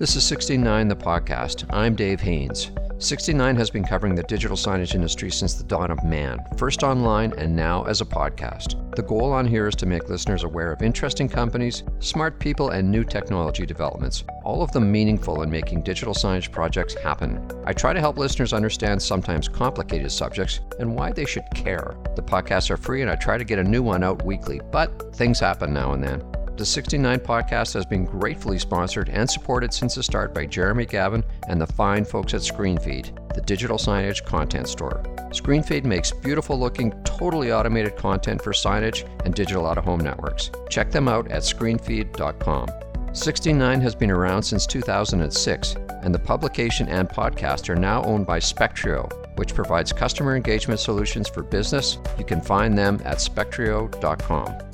This is 69 the podcast. I'm Dave Haynes. 69 has been covering the digital signage industry since the dawn of man, first online and now as a podcast. The goal on here is to make listeners aware of interesting companies, smart people, and new technology developments, all of them meaningful in making digital signage projects happen. I try to help listeners understand sometimes complicated subjects and why they should care. The podcasts are free and I try to get a new one out weekly, but things happen now and then. The 69 podcast has been gratefully sponsored and supported since the start by Jeremy Gavin and the fine folks at ScreenFeed, the digital signage content store. ScreenFeed makes beautiful looking, totally automated content for signage and digital out of home networks. Check them out at screenfeed.com. 69 has been around since 2006, and the publication and podcast are now owned by Spectrio, which provides customer engagement solutions for business. You can find them at spectrio.com.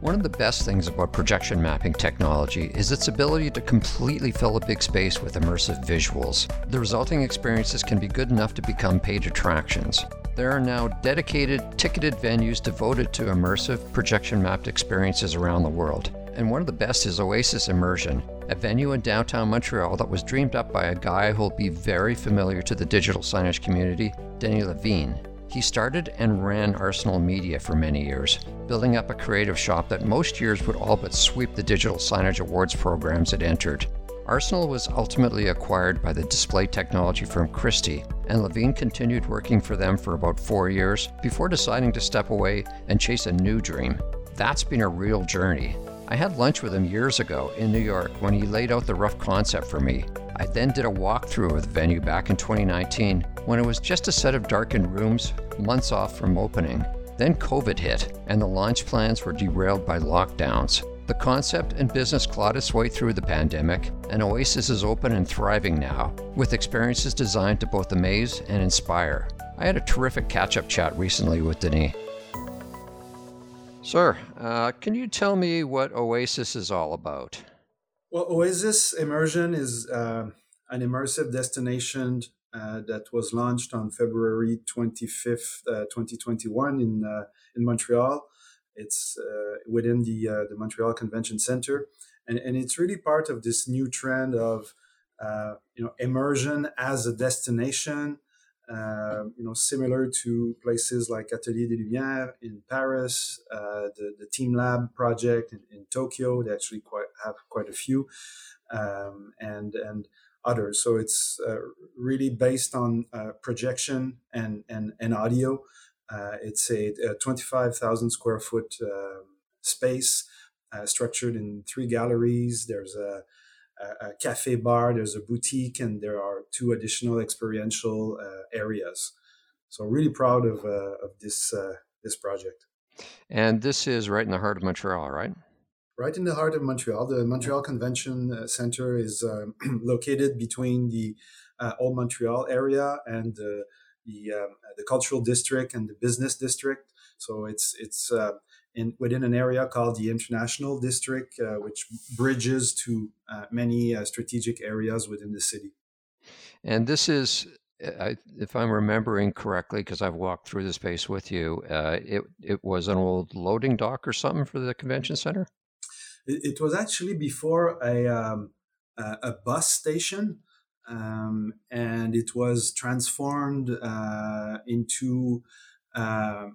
One of the best things about projection mapping technology is its ability to completely fill a big space with immersive visuals. The resulting experiences can be good enough to become paid attractions. There are now dedicated, ticketed venues devoted to immersive, projection mapped experiences around the world. And one of the best is Oasis Immersion, a venue in downtown Montreal that was dreamed up by a guy who'll be very familiar to the digital signage community, Denis Lavoie. He started and ran Arsenal Media for many years, building up a creative shop that most years would all but sweep the digital signage awards programs it entered. Arsenal was ultimately acquired by the display technology firm Christie, and Lavoie continued working for them for about four years before deciding to step away and chase a new dream. That's been a real journey. I had lunch with him years ago in New York when he laid out the rough concept for me. I then did a walkthrough of the venue back in 2019 when it was just a set of darkened rooms, months off from opening. Then COVID hit, and the launch plans were derailed by lockdowns. The concept and business clawed its way through the pandemic, and Oasis is open and thriving now, with experiences designed to both amaze and inspire. I had a terrific catch up chat recently with Denis. Sir, uh, can you tell me what Oasis is all about? Well, Oasis Immersion is uh, an immersive destination uh, that was launched on February 25th, uh, 2021 in, uh, in Montreal. It's uh, within the, uh, the Montreal Convention Center. And, and it's really part of this new trend of you know, immersion as a destination, you know, similar to places like Atelier des Lumières in Paris, the, the teamLab project in, in, Tokyo. They actually quite have quite a few. Um, and, and others. So it's uh, really based on uh, projection and, and, and audio. Uh, it's a, a 25,000 square foot um, space uh, structured in three galleries. There's a, a, cafe bar, there's a boutique, and there are two additional experiential uh, areas. So really proud of, uh, of this, this project. And this is right in the heart of Montreal, right? right in the heart of Montreal. The Montreal Convention uh, Center is um, located between the uh, Old Montreal area and the the, um, the cultural district and the business district. So it's it's uh, in within an area called the International District, uh, which bridges to uh, many uh, strategic areas within the city. And this is I, if I'm remembering correctly, because I've walked through the space with you, uh, it it was an old loading dock or something for the convention center. It, it was actually before a, um, a, a, bus station, um, and it was transformed uh, into uh,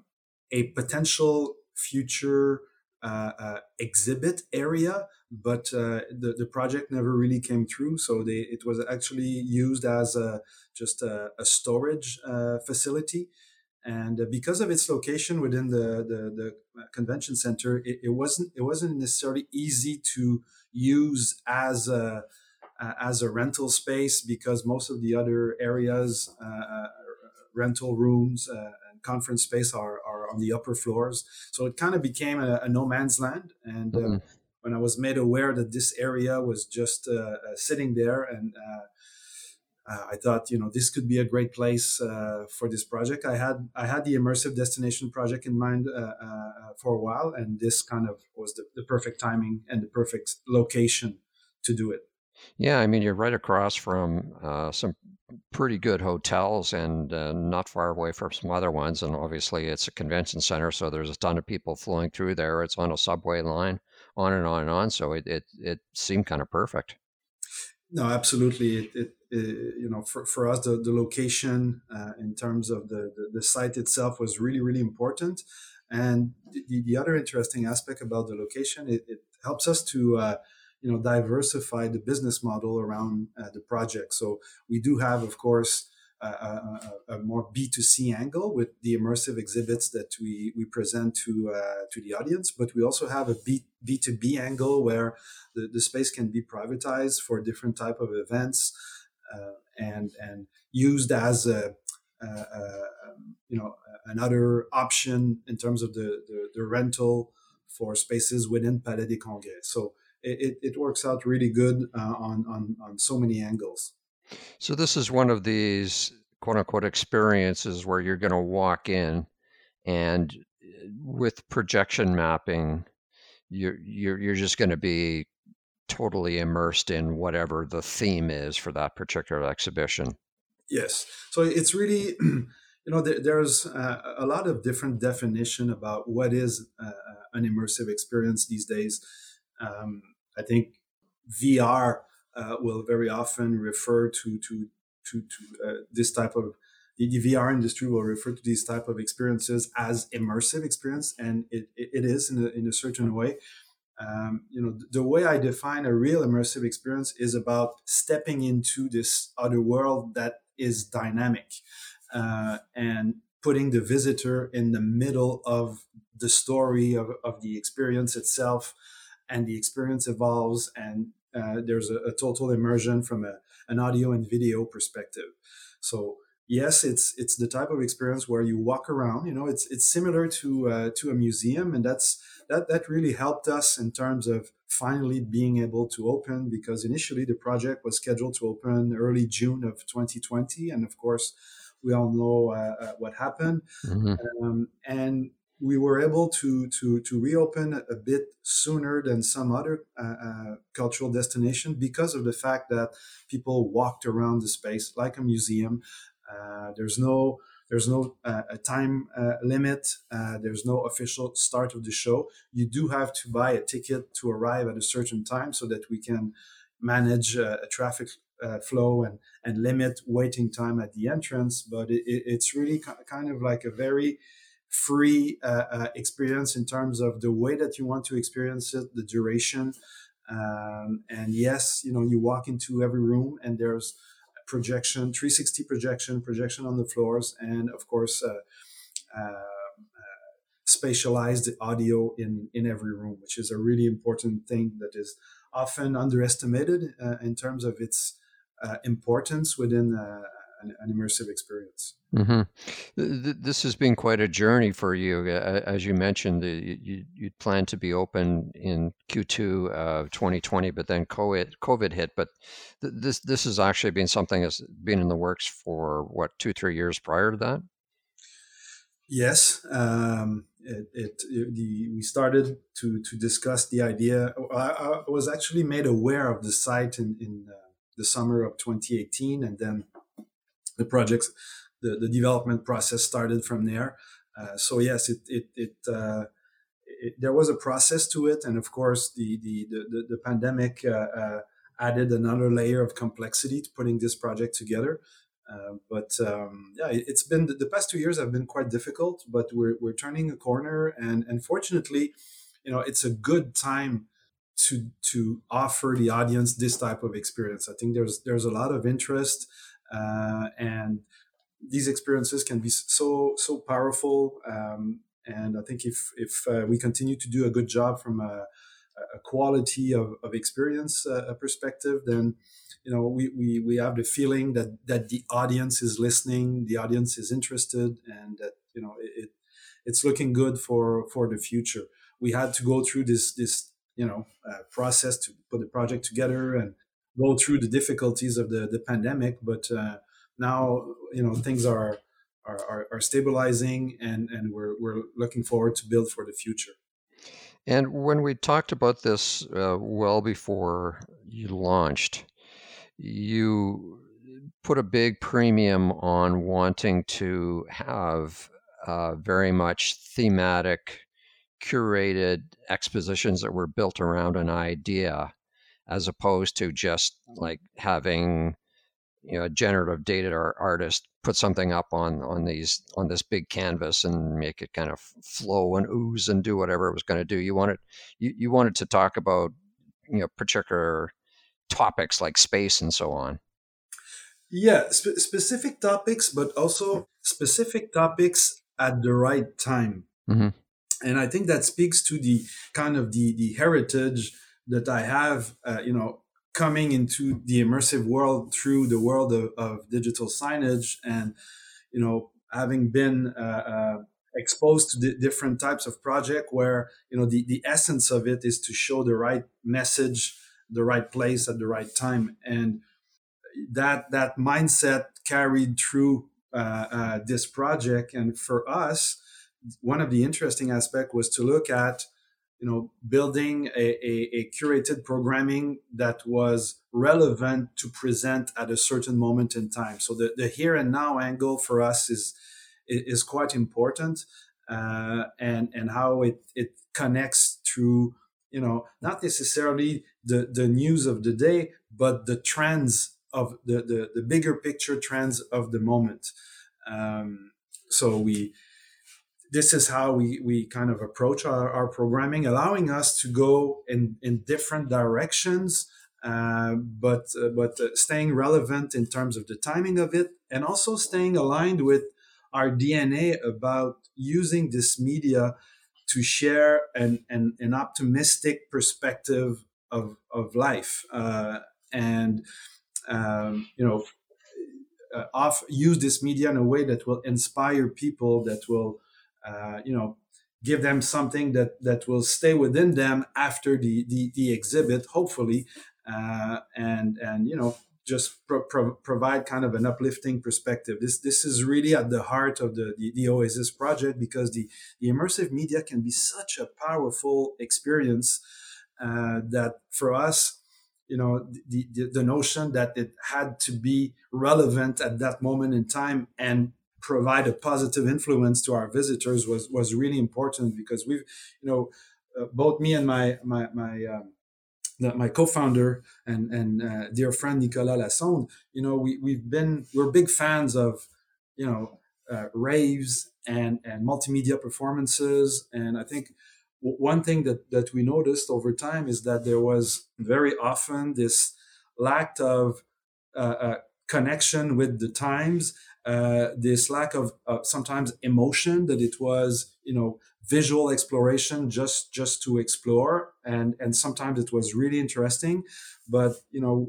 a potential future uh, uh exhibit area. But uh, the, the project never really came through, so they, it was actually used as a, just a, a storage uh, facility and uh, because of its location within the the, the convention center, it, it, wasn't it wasn't necessarily easy to use as a uh, as a rental space because most of the other areas, rental rooms conference space are, are on the upper floors. So it kind of became a, a no man's land. And uh, mm-hmm. when I was made aware that this area was just sitting there and uh, I thought, you know, this could be a great place uh, for this project. I had I had the immersive destination project in mind uh, uh for a while, and this kind of was the, the, perfect timing and the perfect location to do it. Yeah, I mean, you're right across from uh, some pretty good hotels, and uh, not far away from some other ones. And obviously, it's a convention center, so there's a ton of people flowing through there. It's on a subway line, on and on and on. So it it, it seemed kind of perfect No, absolutely. It, it, it, you know, for, for us, the, the location uh, in terms of the, the, the, site itself was really, really important. And the, the other interesting aspect about the location, it, it helps us to, uh, you know, diversify the business model around uh, the project. So we do have, of course, a, a, a, more B2C angle with the immersive exhibits that we, we present to uh, to the audience, but we also have a B, B2B angle where the, the space can be privatized for different type of events uh, and and used as a, you know another option in terms of the, the, the rental for spaces within Palais des Congrès. So it, it works out really good uh, on, on on so many angles. So this is one of these quote unquote experiences where you're going to walk in and uh, with projection mapping you're you're you're just going to be totally immersed in whatever the theme is for that particular exhibition. Yes. So it's really you know there, there's uh, a lot of different definition about what is uh, an immersive experience these days. Um, I think VR uh, will very often refer to to to, to uh, this type of the, the, VR industry will refer to these type of experiences as immersive experience, and it, it is in a, in a certain way. Um, you know, the way I define a real immersive experience is about stepping into this other world that is dynamic uh, and putting the visitor in the middle of the story of, of the experience itself and the experience evolves and uh, there's a, a, total immersion from a, an audio and video perspective. So yes, it's it's the type of experience where you walk around. You know, it's it's similar to uh, to a museum, and that's that that really helped us in terms of finally being able to open because initially the project was scheduled to open early June of 2020, and of course we all know uh, uh, what happened. Mm-hmm. Um, and we were able to to to reopen a bit sooner than some other uh, uh, cultural destination because of the fact that people walked around the space like a museum. Uh, there's no there's no uh, a time uh, limit. Uh, there's no official start of the show. You do have to buy a ticket to arrive at a certain time so that we can manage a traffic flow and and limit waiting time at the entrance. But it, it's really kind of like a very free uh, uh, experience in terms of the way that you want to experience it, the duration. Um, and yes, you know, you walk into every room and there's projection, 360 projection, projection on the floors, and of course, uh, uh, uh, audio in, in every room, which is a really important thing that is often underestimated uh, in terms of its importance within an, an immersive experience. Mm-hmm. This has been quite a journey for you. As you mentioned, you, you plan to be open in Q2 of 2020, but then COVID, COVID hit. But this this has actually been something that's been in the works for what two three years prior to that. Yes, um, it, it, it, the, we started to to discuss the idea. I, I, was actually made aware of the site in in uh, the summer of 2018, and then the projects, the, the development process started from there. Uh, so yes, it it, it, uh, it, there was a process to it, and of course the the the, the pandemic uh, uh, added another layer of complexity to putting this project together. Uh, but um, yeah, it's been the past two years have been quite difficult, but we're we're turning a corner, and and fortunately, you know, it's a good time to to offer the audience this type of experience. I think there's there's a lot of interest uh, and these experiences can be so so powerful. Um, and I think if if uh, we continue to do a good job from a, a quality of, of experience uh, perspective, then you know we, we we have the feeling that that the audience is listening, the audience is interested, and that you know it, it's looking good for for the future. We had to go through this this you know uh, process to put the project together and go through the difficulties of the, the pandemic, but uh, now you know things are, are are, stabilizing, and and we're we're looking forward to build for the future. And when we talked about this uh, well before you launched, you put a big premium on wanting to have uh, very much thematic, curated expositions that were built around an idea as opposed to just like having you know a generative data artist put something up on on these on this big canvas and make it kind of flow and ooze and do whatever it was going to do. You wanted you, you wanted to talk about you know particular topics like space and so on. Yeah, spe- specific topics, but also specific topics at the right time. Mm-hmm. And I think that speaks to the kind of the the heritage that I have, uh, you know, coming into the immersive world through the world of, of digital signage and you know having been uh, uh, exposed to different types of project where you know the, the essence of it is to show the right message the right place at the right time. And that that mindset carried through uh, uh this project. And for us one of the interesting aspect was to look at you know building a, a, a, curated programming that was relevant to present at a certain moment in time. So the, the here and now angle for us is is quite important uh, and and how it it connects to you know not necessarily the the news of the day but the trends of the the, the bigger picture trends of the moment. Um, so we this is how we, we kind of approach our, our programming, allowing us to go in, in different directions, uh, but uh, but uh, staying relevant in terms of the timing of it, and also staying aligned with our DNA about using this media to share an, an, an optimistic perspective of, of life. Uh, and, um, you know, uh, off, use this media in a way that will inspire people, that will uh, you know give them something that that will stay within them after the the, the exhibit hopefully uh, and and you know just pro- pro- provide kind of an uplifting perspective. This this is really at the heart of the, the, the Oasis project because the, the immersive media can be such a powerful experience uh, that for us, you know, the, the, the notion that it had to be relevant at that moment in time and provide a positive influence to our visitors was was really important because we've you know uh, both me and my my my um, my co-founder and and uh, dear friend Nicolas Lassonde, you know, we we've been we're big fans of, you know, uh, raves and and multimedia performances, and I think one thing that that we noticed over time is that there was very often this lack of uh, uh connection with the times uh, this lack of uh, sometimes emotion that it was you know visual exploration just just to explore. And and sometimes it was really interesting. But you know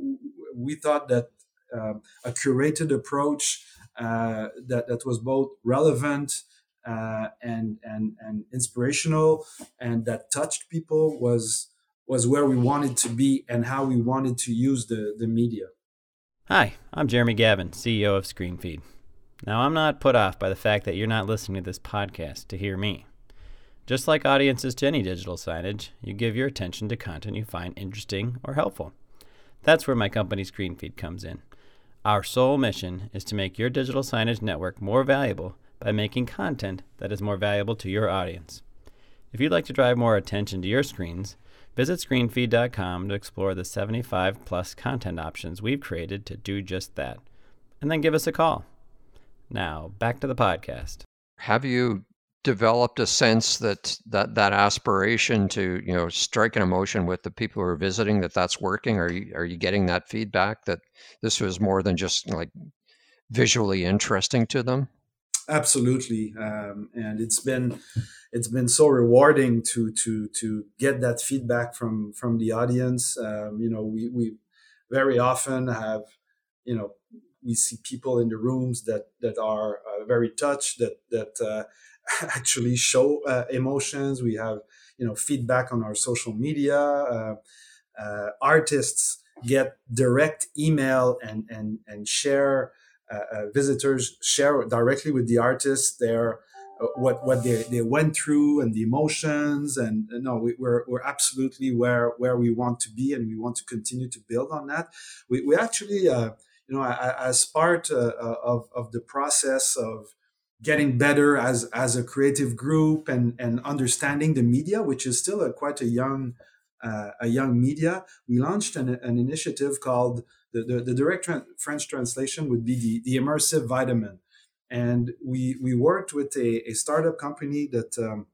we thought that uh, a curated approach uh, that that was both relevant uh, and and and inspirational and that touched people was was where we wanted to be and how we wanted to use the the media Hi, I'm Jeremy Gavin, CEO of ScreenFeed. Now, I'm not put off by the fact that you're not listening to this podcast to hear me. Just like audiences to any digital signage, you give your attention to content you find interesting or helpful. That's where my company ScreenFeed comes in. Our sole mission is to make your digital signage network more valuable by making content that is more valuable to your audience. If you'd like to drive more attention to your screens, visit screenfeed.com to explore the 75 plus content options we've created to do just that. And then give us a call. Now, back to the podcast. Have you developed a sense that that that aspiration to you know strike an emotion with the people who are visiting that that's working are you are you getting that feedback that this was more than just like visually interesting to them absolutely um, and it's been it's been so rewarding to to to get that feedback from from the audience. Um, you know we we very often have you know we see people in the rooms that that are uh, very touched that that uh, actually show uh, emotions. We have you know feedback on our social media uh, uh, artists get direct email and and and share visitors share directly with the artists their what what they, they went through and the emotions and no we, are we're absolutely where where we want to be and we want to continue to build on that. We, we actually uh, you know, as part uh, uh, of, of the process of getting better as, as a creative group and, and understanding the media, which is still a, quite a young uh, a young media, we launched an, an initiative called the, the, the direct tra- French translation would be the, the immersive vitamin. And we, we worked with a, a startup company that um,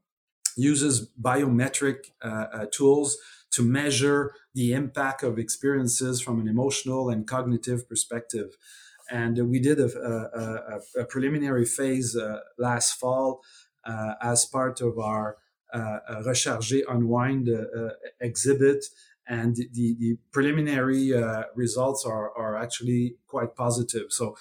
uses biometric uh, uh, tools to measure the impact of experiences from an emotional and cognitive perspective. And we did a, a, a preliminary phase uh, last fall uh, as part of our uh, Recharger Unwind exhibit and the, the preliminary uh, results are, are actually quite positive. So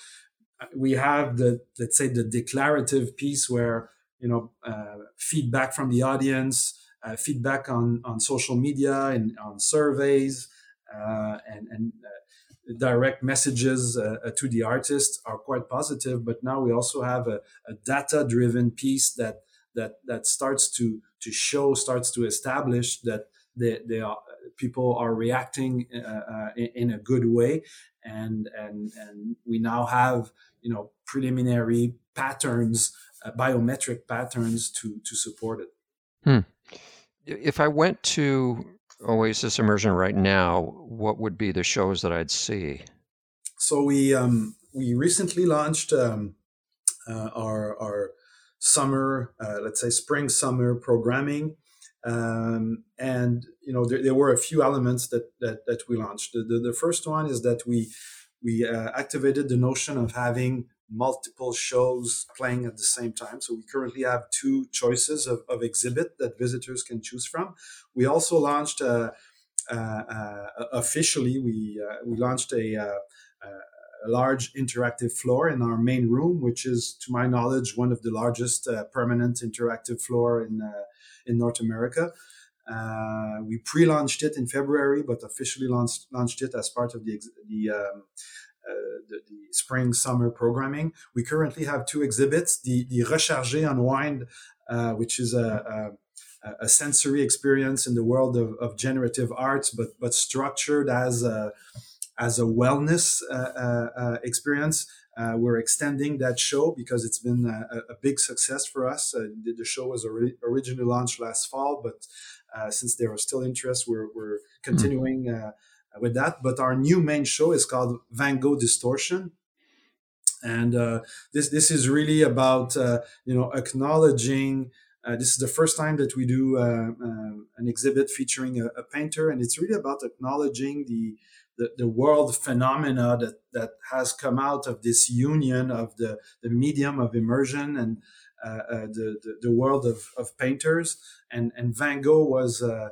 we have the let's say the declarative piece where you know uh, feedback from the audience, uh, feedback on on social media and on surveys, uh, and and uh, direct messages uh, to the artists are quite positive. But now we also have a, a data driven piece that that that starts to to show starts to establish that they, they are people are reacting uh, in, in, a good way. And and and we now have you know preliminary patterns uh, biometric patterns to to support it. Hmm. if i went to oasis immersion right now what would be the shows that i'd see? So we um, we recently launched um, uh, our our summer uh, let's say spring summer programming um, and you know there, there, were a few elements that that, that we launched. The, the, the first one is that we we uh, activated the notion of having multiple shows playing at the same time. So we currently have two choices of, of exhibit that visitors can choose from. We also launched uh, uh, uh officially we uh, we launched a, uh, a, large interactive floor in our main room, which is, to my knowledge, one of the largest permanent interactive floor in in North America. Uh, we pre-launched it in February, but officially launched launched it as part of the the, um, uh, the, the, spring summer programming. We currently have two exhibits: the the Recharger Unwind, uh, which is a, a, a, sensory experience in the world of, of, generative arts, but but structured as a as a wellness uh, uh, uh, experience. Uh, we're extending that show because it's been a, a big success for us. Uh, the, the, show was ori- originally launched last fall, but uh, since there are still interest, we're, we're continuing mm. with that. But our new main show is called Van Gogh Distortion. And uh, this this is really about you know acknowledging this is the first time that we do an exhibit featuring a, a painter, and it's really about acknowledging the the, the world phenomena that, that has come out of this union of the, the medium of immersion and uh, uh, the, the, the, world of, of painters. And, and Van Gogh was, uh,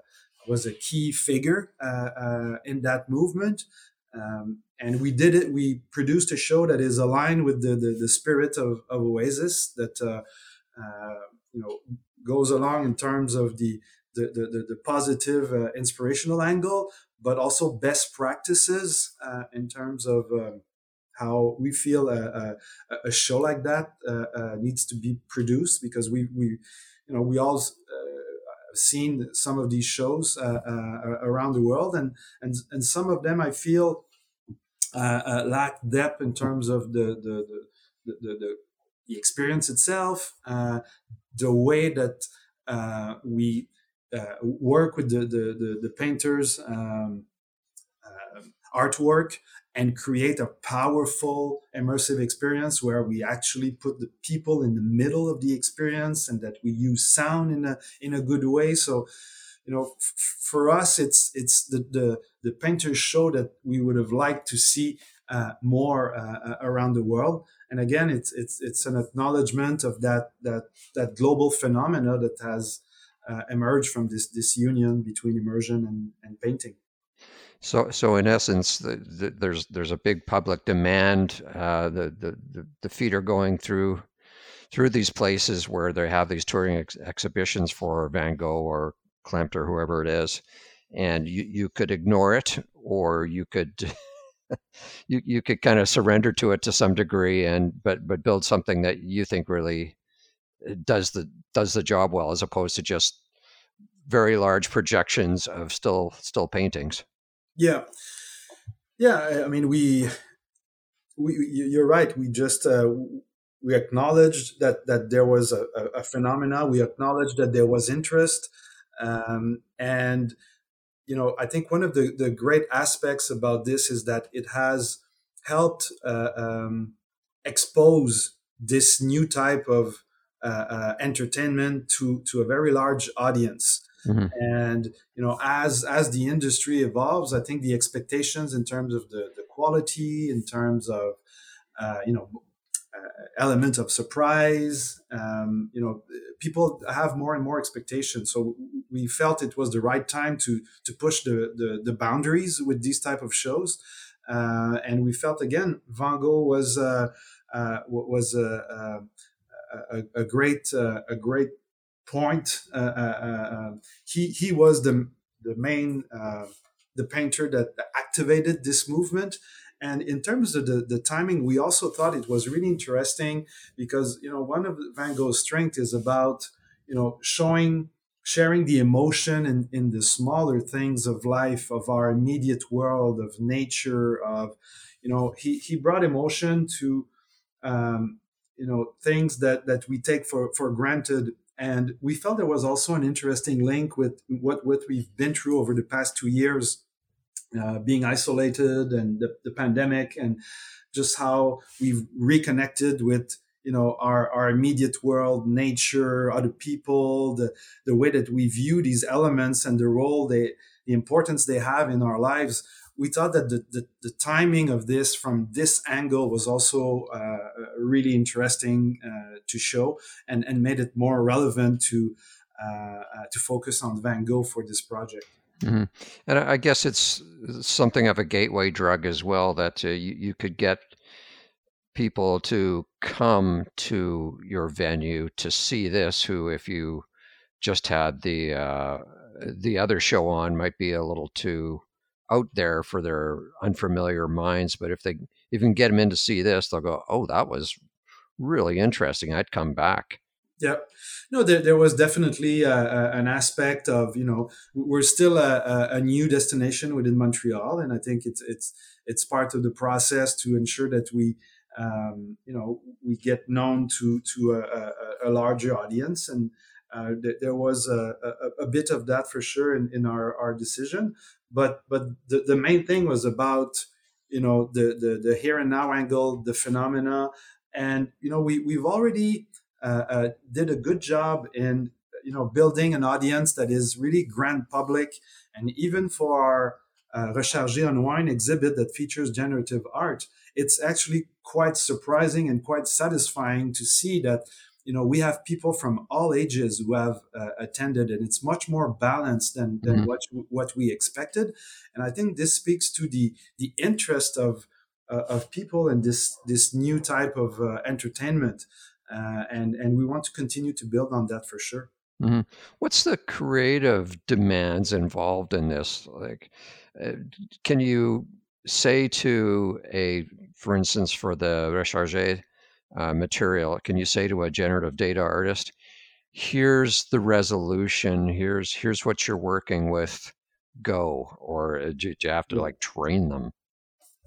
was a key figure uh, uh, in that movement. Um, and we did it, we produced a show that is aligned with the, the, the spirit of, of Oasis that, uh, you know, goes along in terms of the, the, the, the positive inspirational angle, but also best practices uh, in terms of um, how we feel a, a, a show like that uh, uh, needs to be produced because we, we you know we all uh, seen some of these shows uh, uh, around the world and, and and some of them I feel lack depth in terms of the the the, the, the, the experience itself the way that we uh, work with the the, the, the painters um, uh, artwork and create a powerful immersive experience where we actually put the people in the middle of the experience and that we use sound in a in a good way. So you know f- for us it's it's the, the the painters show that we would have liked to see uh, more uh, around the world. And again it's it's it's an acknowledgement of that that that global phenomena that has uh, emerge from this this union between immersion and, and painting. So, so in essence, the, the, there's there's a big public demand. Uh, the, the the feet are going through through these places where they have these touring ex- exhibitions for Van Gogh or Klimt or whoever it is, and you you could ignore it, or you could you you could kind of surrender to it to some degree, and but but build something that you think really does the does the job well as opposed to just very large projections of still still paintings. Yeah. Yeah i mean we we you're right. We just uh, we acknowledged that that there was a, a, phenomena. We acknowledged that there was interest um, and you know, I think one of the, the great aspects about this is that it has helped uh, um, expose this new type of entertainment to to a very large audience. Mm-hmm. And you know, as as the industry evolves, I think the expectations in terms of the the quality, in terms of uh, you know uh, element of surprise. Um, you know, people have more and more expectations. So we felt it was the right time to to push the the, the boundaries with these type of shows. Uh, and we felt again, Van Gogh was uh, uh was a, a, great uh, a great point. Uh, he he was the the main the painter that activated this movement and in terms of the, the timing, we also thought it was really interesting because, you know, one of Van Gogh's strength is about, you know, showing, sharing the emotion in, in the smaller things of life, of our immediate world, of nature, of, you know, he, he brought emotion to, um, you know, things that, that we take for, for granted. And we felt there was also an interesting link with what, what we've been through over the past two years uh, being isolated and the, the, pandemic and just how we've reconnected with you know our, our immediate world nature other people the, the way that we view these elements and the role they the importance they have in our lives we thought that the, the, the timing of this from this angle was also uh, really interesting uh, to show and, and made it more relevant to uh, uh to focus on Van Gogh for this project. Mm-hmm. And I guess it's something of a gateway drug as well that uh, you, you could get people to come to your venue to see this who if you just had the uh, the other show on might be a little too out there for their unfamiliar minds but if they if you can get them in to see this they'll go oh that was really interesting. I'd come back. Yeah, no, there, there was definitely a, a, an aspect of you know we're still a, a, new destination within Montreal, and I think it's it's it's part of the process to ensure that we um, you know we get known to to a larger audience, and uh, th- there was a, a, bit of that for sure in, in our, our decision, but but the, the main thing was about you know the, the the here and now angle, the phenomena, and you know we we've already uh, uh, did a good job in you know building an audience that is really grand public. And even for our uh, Rechargé on Wine exhibit that features generative art, it's actually quite surprising and quite satisfying to see that you know we have people from all ages who have uh, attended and it's much more balanced than, than mm-hmm. what what we expected and i think this speaks to the the interest of uh, of people in this this new type of uh, entertainment uh, and and we want to continue to build on that for sure. Mm-hmm. What's the creative demands involved in this? Like, uh, can you say to a, for instance, for the recharge uh, material, can you say to a generative data artist, "Here's the resolution. Here's here's what you're working with. Go," or uh, do you have to like train them?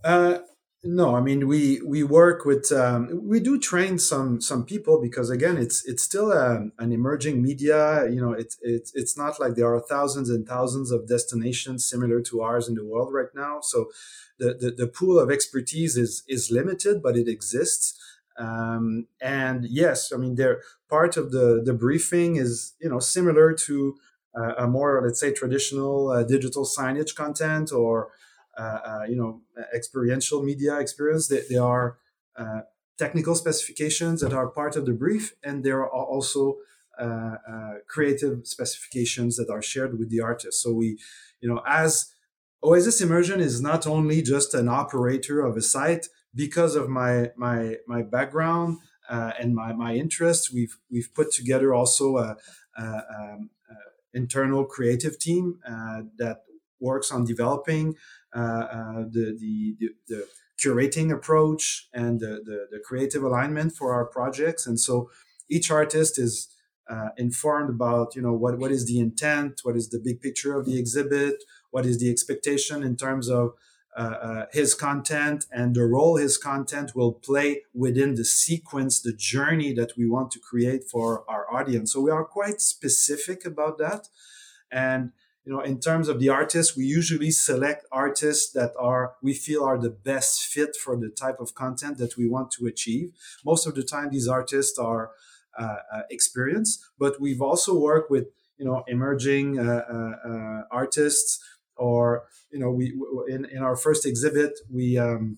Uh, no, I mean we we work with um, we do train some some people because again it's it's still a, um, an emerging media. You know, it's it's it's not like there are thousands and thousands of destinations similar to ours in the world right now. So the the, the pool of expertise is is limited, but it exists. Um, and yes, I mean, there part of the the briefing is you know similar to uh, a more let's say traditional uh, digital signage content or uh, uh, you know experiential media experience. They, they are uh, technical specifications that are part of the brief, and there are also creative specifications that are shared with the artist. So we, you know, as Oasis Immersion is not only just an operator of a site because of my my my background uh, and my my interests. We've we've put together also a, a, um, a internal creative team uh, that works on developing uh, uh, the, the, the, the curating approach and the, the, the, creative alignment for our projects. And so each artist is uh, informed about, you know, what, what is the intent, what is the big picture of the exhibit, what is the expectation in terms of his content and the role his content will play within the sequence, the journey that we want to create for our audience. So we are quite specific about that. And you know, in terms of the artists, we usually select artists that are we feel are the best fit for the type of content that we want to achieve. Most of the time, these artists are uh, uh, experienced, but we've also worked with you know emerging uh, uh, uh artists, or you know, we in in our first exhibit we um,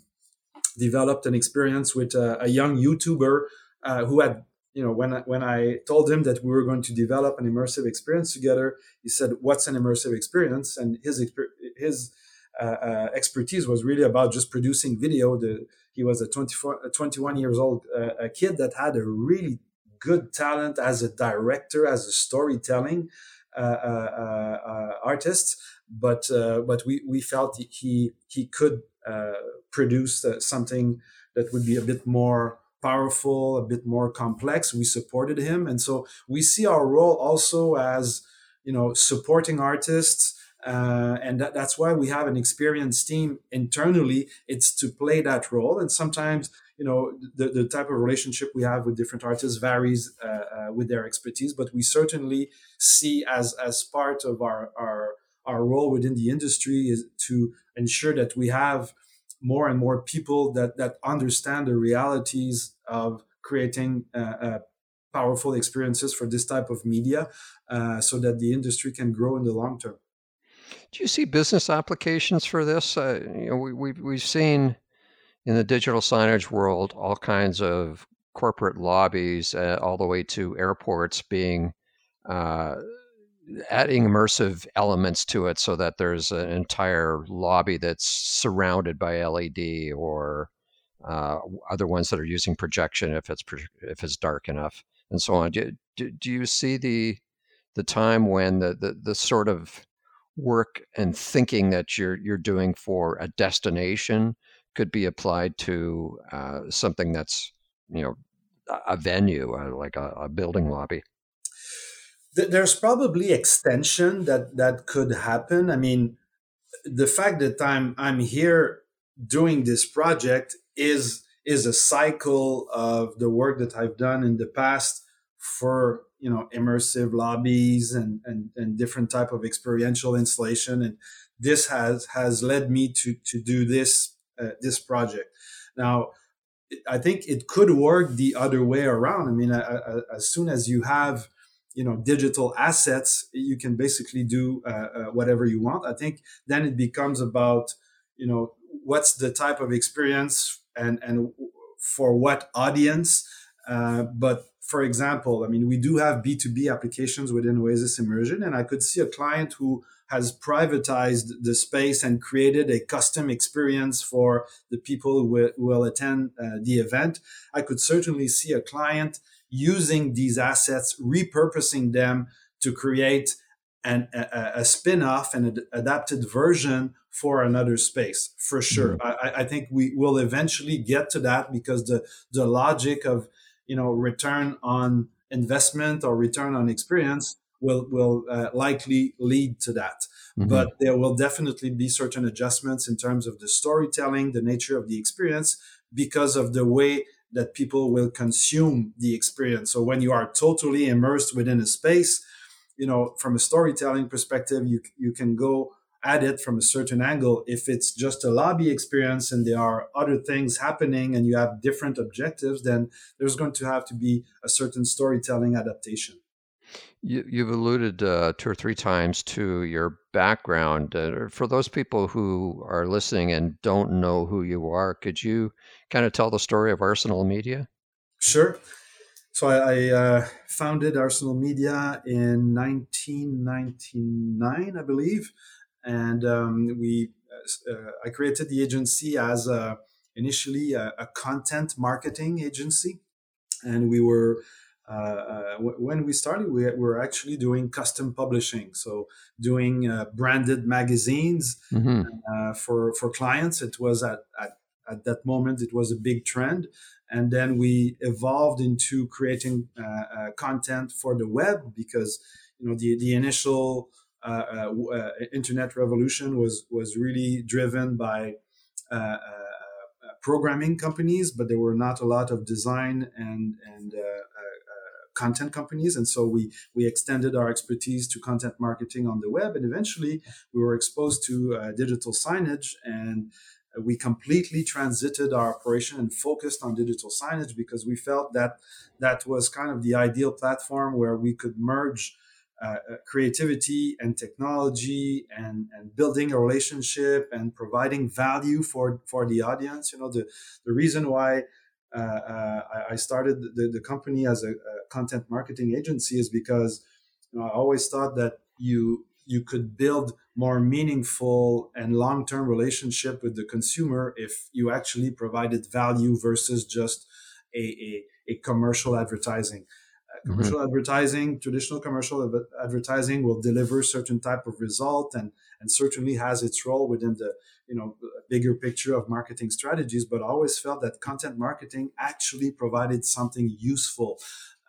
developed an experience with a, a young YouTuber uh, who had you know when I, when I told him that we were going to develop an immersive experience together, he said, "What's an immersive experience?" And his his uh, uh, expertise was really about just producing video. The, he was a 24, a 21 years old uh, a kid that had a really good talent as a director, as a storytelling uh, uh, uh, artist. But but we we felt he he could produce something that would be a bit more powerful, a bit more complex. We supported him, and so we see our role also as you know supporting artists. Uh, and that, that's why we have an experienced team internally. It's to play that role, and sometimes you know the, the type of relationship we have with different artists varies uh, uh, with their expertise. But we certainly see as as part of our our our role within the industry is to ensure that we have more and more people that that understand the realities of creating uh, uh, powerful experiences for this type of media, uh, so that the industry can grow in the long term. Do you see business applications for this? Uh, you know, we, we've we've seen in the digital signage world all kinds of corporate lobbies, uh, all the way to airports being uh, adding immersive elements to it so that there's an entire lobby that's surrounded by LED or uh, other ones that are using projection if it's if it's dark enough and so on. Do, do, do you see the the time when the, the, the sort of work and thinking that you're you're doing for a destination could be applied to uh, something that's you know a venue uh, like a, a building lobby? There's probably extension that that could happen. I mean, the fact that I'm I'm here doing this project is is a cycle of the work that I've done in the past for you know immersive lobbies and and, and different type of experiential installation. And this has has led me to to do this uh, this project. Now i think it could work the other way around. I mean I, I, as soon as you have you know digital assets you can basically do uh, uh, whatever you want. I think then it becomes about you know what's the type of experience and and for what audience. Uh, but for example i mean we do have b2b applications within oasis immersion and i could see a client who has privatized the space and created a custom experience for the people who will, who will attend uh, the event. I could certainly see a client using these assets, repurposing them to create an, a, a spin-off and an adapted version for another space for sure mm-hmm. I, I, think we will eventually get to that because the the logic of you know return on investment or return on experience will will uh, likely lead to that mm-hmm. but there will definitely be certain adjustments in terms of the storytelling the nature of the experience because of the way that people will consume the experience. So when you are totally immersed within a space, you know, from a storytelling perspective, you you can go at it from a certain angle. If it's just a lobby experience and there are other things happening and you have different objectives, then there's going to have to be a certain storytelling adaptation. You, have alluded uh, two or three times to your background. Uh, for those people who are listening and don't know who you are, could you kind of tell the story of Arsenal Media? Sure. So I, I uh, founded Arsenal Media in 1999, I believe, and um, we uh, I created the agency as a, initially a, a content marketing agency, and we were uh, uh, when we started, we were actually doing custom publishing, so doing uh, branded magazines mm-hmm. Uh, for for clients. It was at, at at that moment it was a big trend, and then we evolved into creating uh, content for the web because you know the the initial internet revolution was was really driven by programming companies, but there were not a lot of design and and uh, content companies, and so we we extended our expertise to content marketing on the web, and eventually we were exposed to uh, digital signage. And we completely transited our operation and focused on digital signage because we felt that that was kind of the ideal platform where we could merge uh, uh, creativity and technology and, and building a relationship and providing value for, for the audience. You know, the, the reason why I started the, the company as a, a, content marketing agency is because you know, I always thought that you you could build more meaningful and long-term relationship with the consumer if you actually provided value versus just a, a, a commercial advertising uh, commercial mm-hmm. advertising traditional commercial advertising will deliver certain type of result and and certainly has its role within the you know bigger picture of marketing strategies but always felt that content marketing actually provided something useful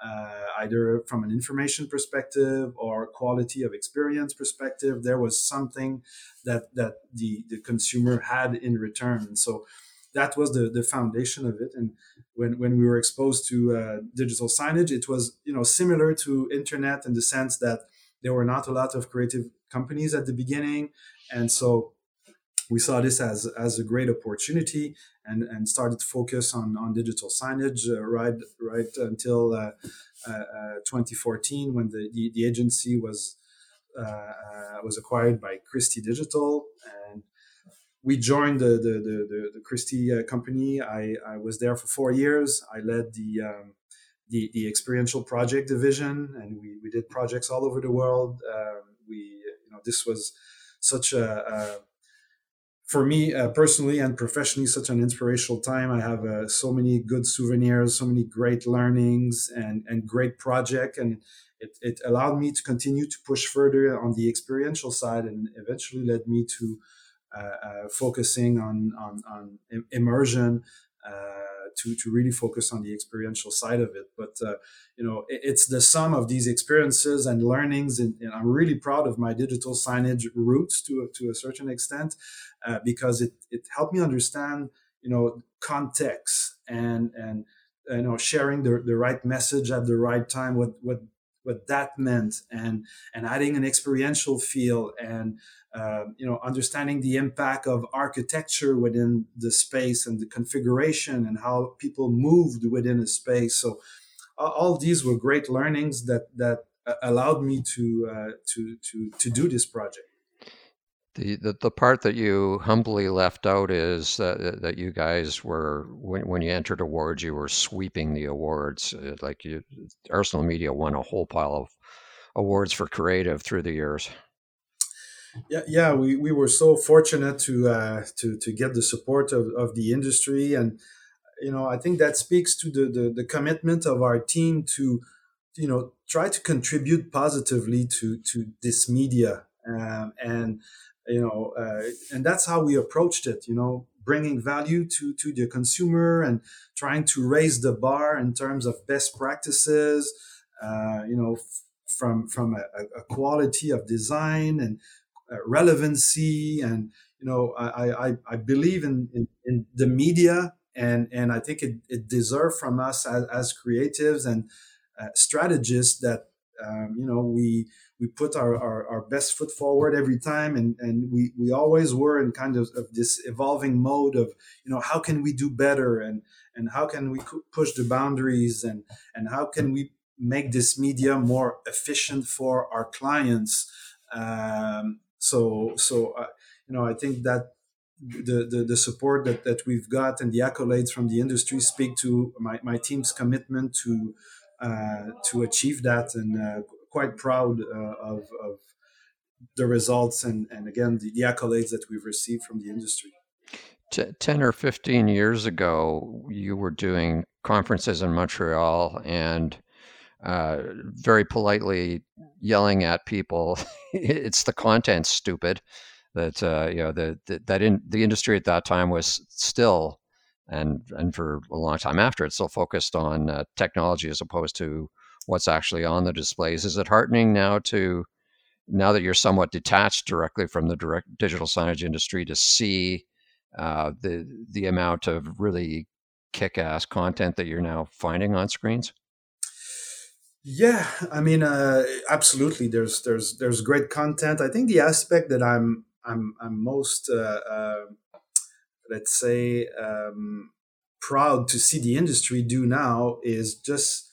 uh, either from an information perspective or quality of experience perspective. There was something that that the the consumer had in return, and so that was the the foundation of it. And when when we were exposed to uh, digital signage, it was you know similar to internet in the sense that there were not a lot of creative companies at the beginning, and so we saw this as as a great opportunity and and started to focus on on digital signage uh, right right until uh, uh, uh 2014 when the the, the agency was uh, was acquired by Christie Digital and we joined the the the, the, the Christie company. I, I was there for four years. I led the um, the, the experiential project division, and we, we did projects all over the world. Um, we you know this was such a, a for me uh, personally and professionally such an inspirational time. I have uh, so many good souvenirs so many great learnings and and great project and it, it allowed me to continue to push further on the experiential side and eventually led me to uh, uh focusing on on, on immersion uh, to to really focus on the experiential side of it. But uh, you know, it, it's the sum of these experiences and learnings, and, and, I'm really proud of my digital signage roots to to a certain extent uh, because it it helped me understand you know context and and you know sharing the, the right message at the right time what what what that meant and and adding an experiential feel and uh, you know understanding the impact of architecture within the space and the configuration and how people moved within a space. So all these were great learnings that that uh, allowed me to uh, to to to do this project the, the, the part that you humbly left out is that, that you guys were when, when you entered awards you were sweeping the awards. Uh, like you arsenal media won a whole pile of awards for creative through the years. Yeah yeah we, we were so fortunate to uh, to to get the support of, of the industry. And you know i think that speaks to the, the the commitment of our team to you know try to contribute positively to to this media. Um, and you know uh, and that's how we approached it you know bringing value to to the consumer and trying to raise the bar in terms of best practices uh, you know f- from from a, a, quality of design and uh, relevancy and you know I, I, I believe in, in, in the media and and I think it, it deserves from us as, as creatives and uh, strategists that um, you know we we put our, our, our, best foot forward every time and, and we, we always were in kind of, of this evolving mode of you know how can we do better and and how can we push the boundaries and and how can we make this media more efficient for our clients? Um, so so uh, you know i think that the, the, the support that, that we've got and the accolades from the industry speak to my, my team's commitment to uh, to achieve that and uh, quite proud uh, of, of the results and, and again the, the accolades that we've received from the industry. 10 or 15 years ago, you were doing conferences in Montreal and uh, very politely yelling at people, it's the content, stupid. That uh, you know the, the that in the industry at that time was still, and and for a long time after, it's still focused on uh, technology as opposed to what's actually on the displays. Is it heartening now to now that you're somewhat detached directly from the direct digital signage industry to see uh, the the amount of really kick-ass content that you're now finding on screens? Yeah, I mean, uh, absolutely. There's there's there's great content. I think the aspect that I'm I'm I'm most uh, uh, let's say um, proud to see the industry do now is just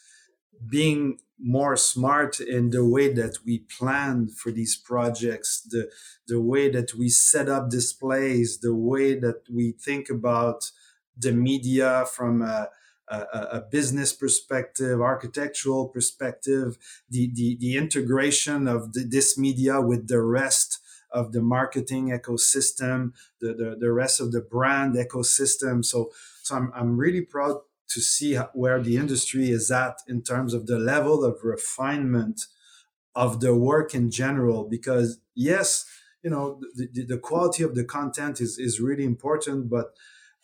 being more smart in the way that we plan for these projects, the the way that we set up displays, the way that we think about the media from a, a, a business perspective, architectural perspective, the the, the integration of the, this media with the rest of the marketing ecosystem, the, the, the rest of the brand ecosystem. So so I'm I'm really proud to see where the industry is at in terms of the level of refinement of the work in general because yes you know the, the, quality of the content is, is really important but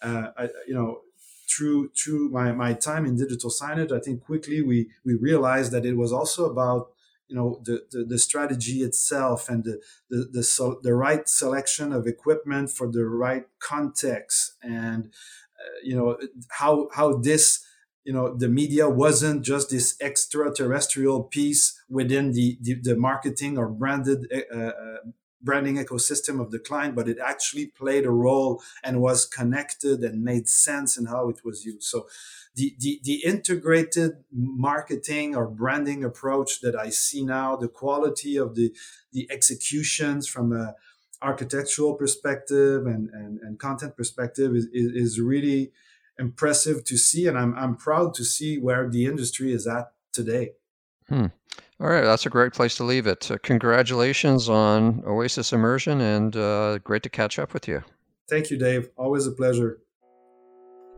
uh, I, you know through through my, my time in digital signage i think quickly we we realized that it was also about you know the, the, the strategy itself and the the the, the right selection of equipment for the right context. And you know how how this you know the media wasn't just this extraterrestrial piece within the the, the marketing or branded uh, uh, branding ecosystem of the client but it actually played a role and was connected and made sense in how it was used. So the, the, the integrated marketing or branding approach that I see now, the quality of the, the executions from a, architectural perspective and, and, and content perspective is, is, is really impressive to see. And I'm, I'm proud to see where the industry is at today. Hmm. All right, that's a great place to leave it. Uh, congratulations on Oasis Immersion and uh, great to catch up with you. Thank you, Dave. Always a pleasure.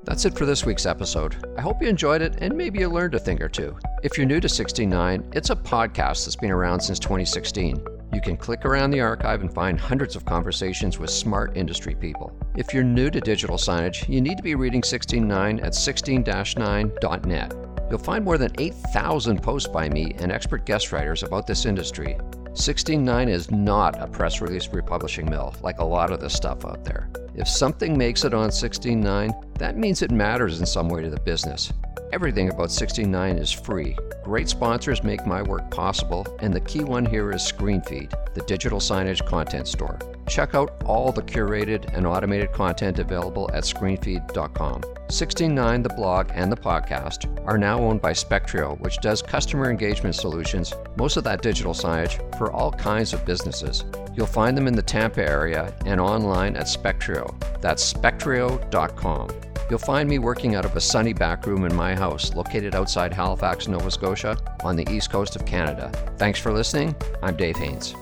That's it for this week's episode. I hope you enjoyed it and maybe you learned a thing or two. If you're new to 16.9, it's a podcast that's been around since 2016. You can click around the archive and find hundreds of conversations with smart industry people. If you're new to digital signage, you need to be reading 16.9 at 16-9.net. You'll find more than 8,000 posts by me and expert guest writers about this industry. 16.9 is not a press release republishing mill like a lot of the stuff out there. If something makes it on 16.9, that means it matters in some way to the business. Everything about 16.9 is free. Great sponsors make my work possible, and the key one here is ScreenFeed, the digital signage content store. Check out all the curated and automated content available at screenfeed.com. 16.9, the blog, and the podcast are now owned by Spectrio, which does customer engagement solutions, most of that digital signage, for all kinds of businesses. You'll find them in the Tampa area and online at Spectrio. That's spectrio.com. You'll find me working out of a sunny back room in my house, located outside Halifax, Nova Scotia, on the east coast of Canada. Thanks for listening. I'm Dave Haynes.